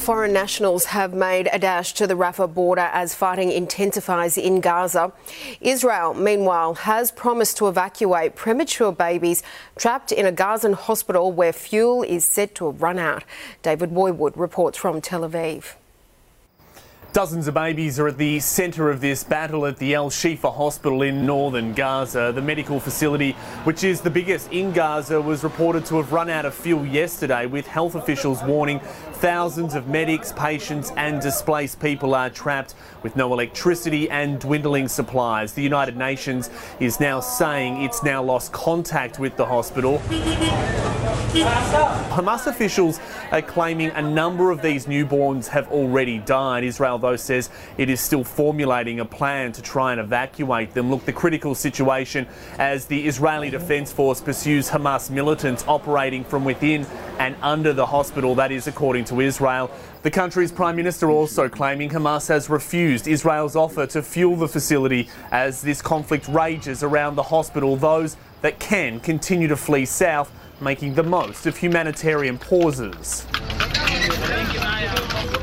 foreign nationals have made a dash to the Rafah border as fighting intensifies in Gaza. Israel, meanwhile, has promised to evacuate premature babies trapped in a Gazan hospital where fuel is said to run out. David Boywood reports from Tel Aviv. Dozens of babies are at the centre of this battle at the Al Shifa Hospital in northern Gaza. The medical facility, which is the biggest in Gaza, was reported to have run out of fuel yesterday, with health officials warning thousands of medics, patients, and displaced people are trapped with no electricity and dwindling supplies. The United Nations is now saying it's now lost contact with the hospital. Hamas officials are claiming a number of these newborns have already died. Israel though, says it is still formulating a plan to try and evacuate them. Look, the critical situation as the Israeli Defense Force pursues Hamas militants operating from within and under the hospital, that is according to Israel. The country's Prime Minister also claiming Hamas has refused Israel's offer to fuel the facility as this conflict rages around the hospital. Those that can continue to flee south, making the most of humanitarian pauses.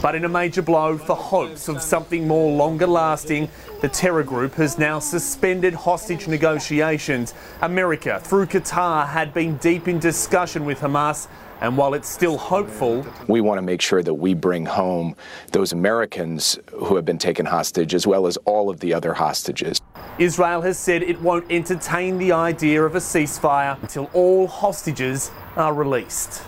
But in a major blow for hopes of something more longer lasting, the terror group has now suspended hostage negotiations. America, through Qatar, had been deep in discussion with Hamas. And while it's still hopeful, we want to make sure that we bring home those Americans who have been taken hostage, as well as all of the other hostages. Israel has said it won't entertain the idea of a ceasefire until all hostages are released.